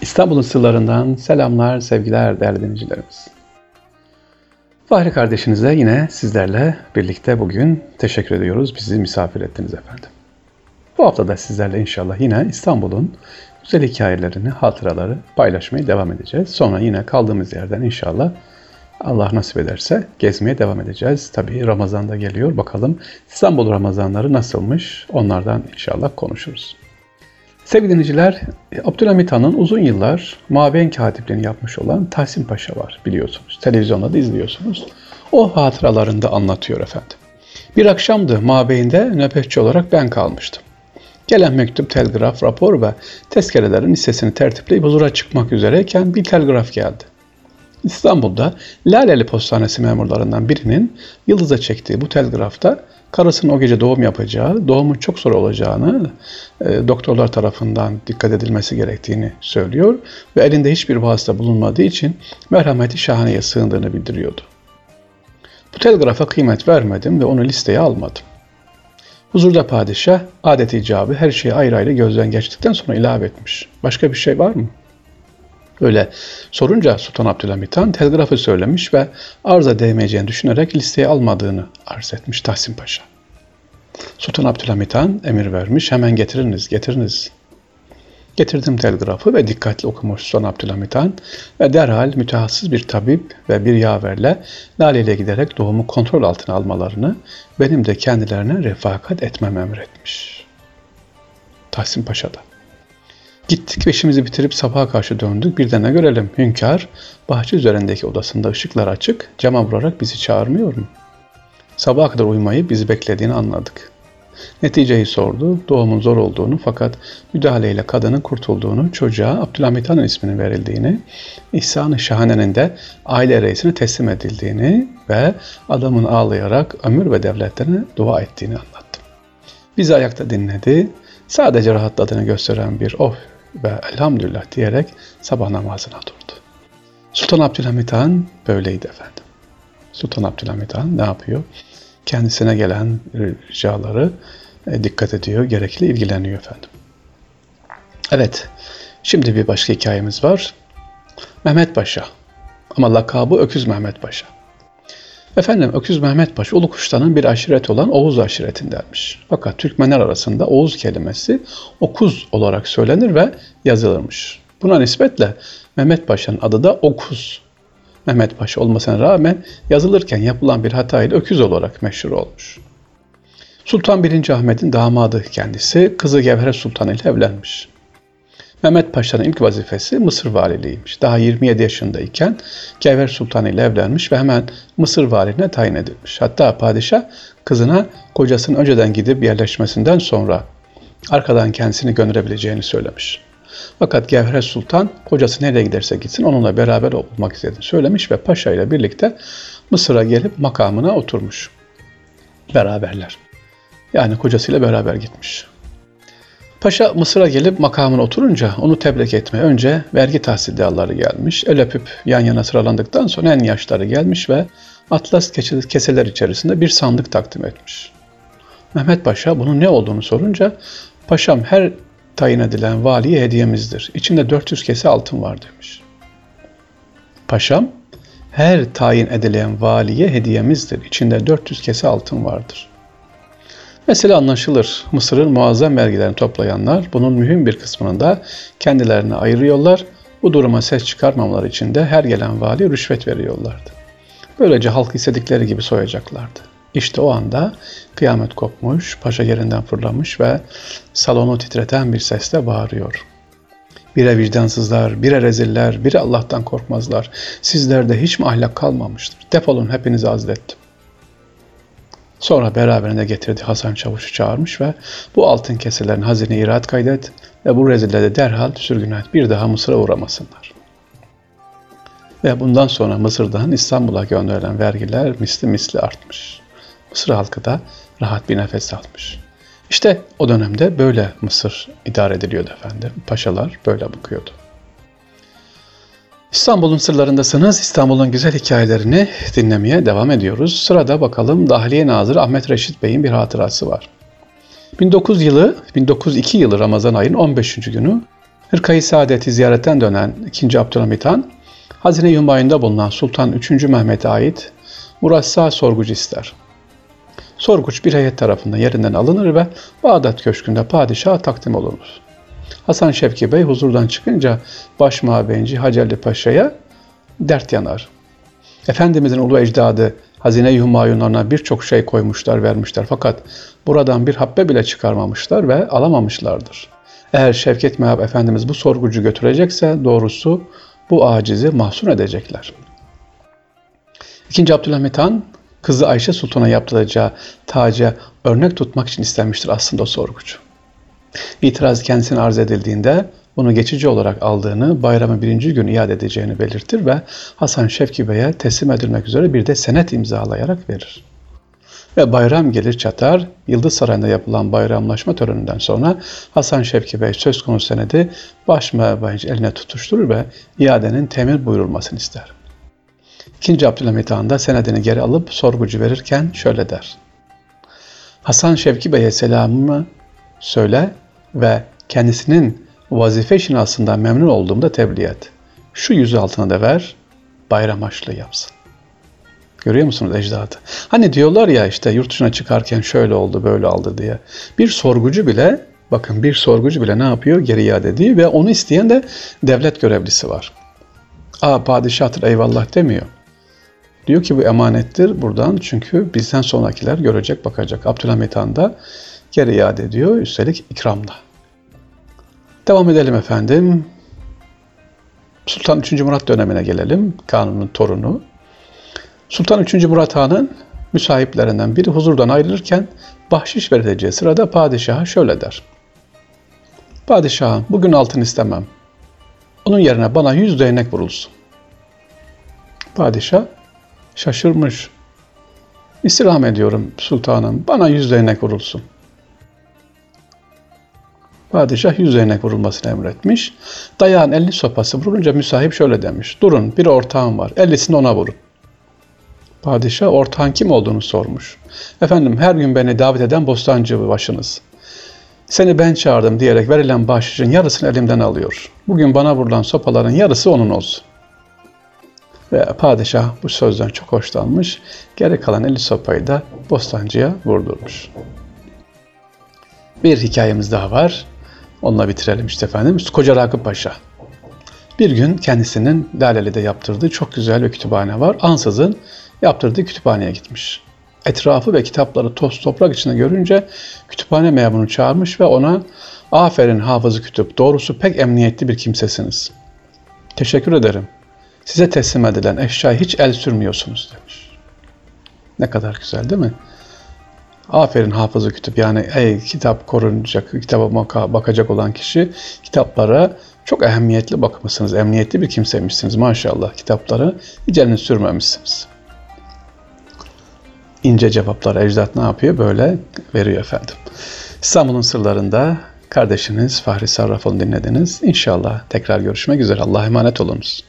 İstanbul'un sırlarından selamlar, sevgiler değerli dinleyicilerimiz. Fahri kardeşinize yine sizlerle birlikte bugün teşekkür ediyoruz. Bizi misafir ettiniz efendim. Bu hafta da sizlerle inşallah yine İstanbul'un güzel hikayelerini, hatıraları paylaşmaya devam edeceğiz. Sonra yine kaldığımız yerden inşallah Allah nasip ederse gezmeye devam edeceğiz. Tabii Ramazan'da geliyor. Bakalım İstanbul Ramazanları nasılmış? Onlardan inşallah konuşuruz. Sevgili dinleyiciler, Abdülhamit Han'ın uzun yıllar mabeyn katipliğini yapmış olan Tahsin Paşa var biliyorsunuz. Televizyonda da izliyorsunuz. O hatıralarında anlatıyor efendim. Bir akşamdı mabeyinde nöbetçi olarak ben kalmıştım. Gelen mektup, telgraf, rapor ve tezkerelerin listesini tertipleyip huzura çıkmak üzereyken bir telgraf geldi. İstanbul'da Laleli Postanesi memurlarından birinin Yıldız'a çektiği bu telgrafta karısının o gece doğum yapacağı, doğumun çok zor olacağını e, doktorlar tarafından dikkat edilmesi gerektiğini söylüyor ve elinde hiçbir vasıta bulunmadığı için merhameti şahaneye sığındığını bildiriyordu. Bu telgrafa kıymet vermedim ve onu listeye almadım. Huzurda padişah adet icabı her şeyi ayrı ayrı gözden geçtikten sonra ilave etmiş. Başka bir şey var mı? Öyle sorunca Sultan Abdülhamit Han telgrafı söylemiş ve arıza değmeyeceğini düşünerek listeye almadığını arz etmiş Tahsin Paşa. Sultan Abdülhamit Han emir vermiş hemen getiriniz getiriniz. Getirdim telgrafı ve dikkatli okumuş Sultan Abdülhamit Han ve derhal mütehassız bir tabip ve bir yaverle Lale ile giderek doğumu kontrol altına almalarını benim de kendilerine refakat etmem emretmiş. Tahsin Paşa'da. Gittik ve işimizi bitirip sabaha karşı döndük. Bir de ne görelim? Hünkâr bahçe üzerindeki odasında ışıklar açık, cama vurarak bizi çağırmıyor mu? Sabaha kadar uyumayı bizi beklediğini anladık. Neticeyi sordu. Doğumun zor olduğunu fakat müdahaleyle kadının kurtulduğunu, çocuğa Abdülhamit Han'ın isminin verildiğini, İhsan-ı Şahane'nin de aile reisine teslim edildiğini ve adamın ağlayarak ömür ve devletlerine dua ettiğini anlattım. Bizi ayakta dinledi. Sadece rahatladığını gösteren bir oh ve elhamdülillah diyerek sabah namazına durdu. Sultan Abdülhamit Han böyleydi efendim. Sultan Abdülhamit Han ne yapıyor? Kendisine gelen ricaları e, dikkat ediyor, gerekli ilgileniyor efendim. Evet, şimdi bir başka hikayemiz var. Mehmet Paşa. Ama lakabı Öküz Mehmet Paşa. Efendim Öküz Mehmet Paşa Ulu Kuş'tanın bir aşiret olan Oğuz aşiretindenmiş. Fakat Türkmenler arasında Oğuz kelimesi Okuz olarak söylenir ve yazılırmış. Buna nispetle Mehmet Paşa'nın adı da Okuz. Mehmet Paşa olmasına rağmen yazılırken yapılan bir hata ile Öküz olarak meşhur olmuş. Sultan 1. Ahmet'in damadı kendisi, kızı Gevher Sultan ile evlenmiş. Mehmet Paşa'nın ilk vazifesi Mısır valiliğiymiş. Daha 27 yaşındayken Gevher Sultan ile evlenmiş ve hemen Mısır valiliğine tayin edilmiş. Hatta padişah kızına kocasının önceden gidip yerleşmesinden sonra arkadan kendisini gönderebileceğini söylemiş. Fakat Gevher Sultan kocası nereye giderse gitsin onunla beraber olmak istediğini söylemiş ve paşa ile birlikte Mısır'a gelip makamına oturmuş. Beraberler. Yani kocasıyla beraber gitmiş. Paşa Mısır'a gelip makamına oturunca onu tebrik etmeye önce vergi tahsildalları gelmiş. El öpüp yan yana sıralandıktan sonra en yaşları gelmiş ve atlas keseler içerisinde bir sandık takdim etmiş. Mehmet Paşa bunun ne olduğunu sorunca paşam her tayin edilen valiye hediyemizdir. İçinde 400 kese altın var demiş. Paşam her tayin edilen valiye hediyemizdir. İçinde 400 kese altın vardır. Mesela anlaşılır. Mısır'ın muazzam vergilerini toplayanlar bunun mühim bir kısmını da kendilerine ayırıyorlar. Bu duruma ses çıkarmamaları için de her gelen vali rüşvet veriyorlardı. Böylece halk istedikleri gibi soyacaklardı. İşte o anda kıyamet kopmuş, paşa yerinden fırlamış ve salonu titreten bir sesle bağırıyor. Bire vicdansızlar, bire reziller, bire Allah'tan korkmazlar. Sizlerde hiç mi ahlak kalmamıştır? Defolun hepinizi azlettim. Sonra beraberinde getirdi Hasan Çavuş'u çağırmış ve bu altın keselerin hazine irat kaydet ve bu rezilleri derhal sürgün et. Bir daha Mısır'a uğramasınlar. Ve bundan sonra Mısır'dan İstanbul'a gönderilen vergiler misli misli artmış. Mısır halkı da rahat bir nefes almış. İşte o dönemde böyle Mısır idare ediliyordu efendim. Paşalar böyle bakıyordu. İstanbul'un sırlarındasınız. İstanbul'un güzel hikayelerini dinlemeye devam ediyoruz. Sırada bakalım Dahiliye Nazırı Ahmet Reşit Bey'in bir hatırası var. 1900 yılı, 1902 yılı Ramazan ayının 15. günü Hırkayı Saadet'i ziyaretten dönen 2. Abdülhamit Han, Hazine Yumayında bulunan Sultan 3. Mehmet'e ait Murassa sorgucu ister. Sorguç bir heyet tarafından yerinden alınır ve Bağdat Köşkü'nde padişaha takdim olunur. Hasan Şevki Bey huzurdan çıkınca baş mabeyinci Hacerli Paşa'ya dert yanar. Efendimizin ulu ecdadı Hazine-i Humayunlarına birçok şey koymuşlar, vermişler. Fakat buradan bir habbe bile çıkarmamışlar ve alamamışlardır. Eğer Şevket Mehab Efendimiz bu sorgucu götürecekse doğrusu bu acizi mahzun edecekler. İkinci Abdülhamit Han, kızı Ayşe Sultan'a yaptıracağı taca örnek tutmak için istenmiştir aslında o sorgucu. İtiraz kendisine arz edildiğinde bunu geçici olarak aldığını, bayramı birinci gün iade edeceğini belirtir ve Hasan Şevki Bey'e teslim edilmek üzere bir de senet imzalayarak verir. Ve bayram gelir çatar, Yıldız Sarayı'nda yapılan bayramlaşma töreninden sonra Hasan Şevki Bey söz konusu senedi baş mebayinci eline tutuşturur ve iadenin temir buyurulmasını ister. İkinci Abdülhamit Han da senedini geri alıp sorgucu verirken şöyle der. Hasan Şevki Bey'e selamımı söyle ve kendisinin vazife şinasından memnun olduğumda tebliğ et. Şu yüzü altına da ver, bayram haçlığı yapsın. Görüyor musunuz ecdadı? Hani diyorlar ya işte yurt dışına çıkarken şöyle oldu böyle oldu diye. Bir sorgucu bile bakın bir sorgucu bile ne yapıyor? Geri iade ediyor ve onu isteyen de devlet görevlisi var. Aa padişahtır eyvallah demiyor. Diyor ki bu emanettir buradan çünkü bizden sonrakiler görecek bakacak. Abdülhamit Han da geri iade ediyor üstelik ikramla. Devam edelim efendim. Sultan 3. Murat dönemine gelelim. Kanunun torunu. Sultan 3. Murat Han'ın müsahiplerinden biri huzurdan ayrılırken bahşiş verileceği sırada padişaha şöyle der. Padişahım bugün altın istemem. Onun yerine bana yüz değnek vurulsun. Padişah şaşırmış. İstirham ediyorum sultanım bana yüz değnek vurulsun. Padişah yüz değnek vurulmasını emretmiş. Dayağın elli sopası vurulunca müsahip şöyle demiş. Durun bir ortağım var. Ellisini ona vurun. Padişah ortağın kim olduğunu sormuş. Efendim her gün beni davet eden bostancı başınız. Seni ben çağırdım diyerek verilen bahşişin yarısını elimden alıyor. Bugün bana vurulan sopaların yarısı onun olsun. Ve padişah bu sözden çok hoşlanmış. Geri kalan 50 sopayı da bostancıya vurdurmuş. Bir hikayemiz daha var. Onunla bitirelim işte efendim. Koca Rakip Paşa. Bir gün kendisinin Laleli'de yaptırdığı çok güzel bir kütüphane var. Ansızın yaptırdığı kütüphaneye gitmiş. Etrafı ve kitapları toz toprak içinde görünce kütüphane memurunu çağırmış ve ona aferin hafızı kütüp doğrusu pek emniyetli bir kimsesiniz. Teşekkür ederim. Size teslim edilen eşyayı hiç el sürmüyorsunuz demiş. Ne kadar güzel değil mi? Aferin hafızı kütüp yani ey kitap korunacak, kitaba bakacak olan kişi kitaplara çok ehemmiyetli bakmışsınız, emniyetli bir kimseymişsiniz maşallah kitapları hiç elini sürmemişsiniz ince cevaplar ecdat ne yapıyor? Böyle veriyor efendim. İstanbul'un sırlarında kardeşiniz Fahri Sarrafoğlu'nu dinlediniz. İnşallah tekrar görüşmek üzere. Allah'a emanet olunuz.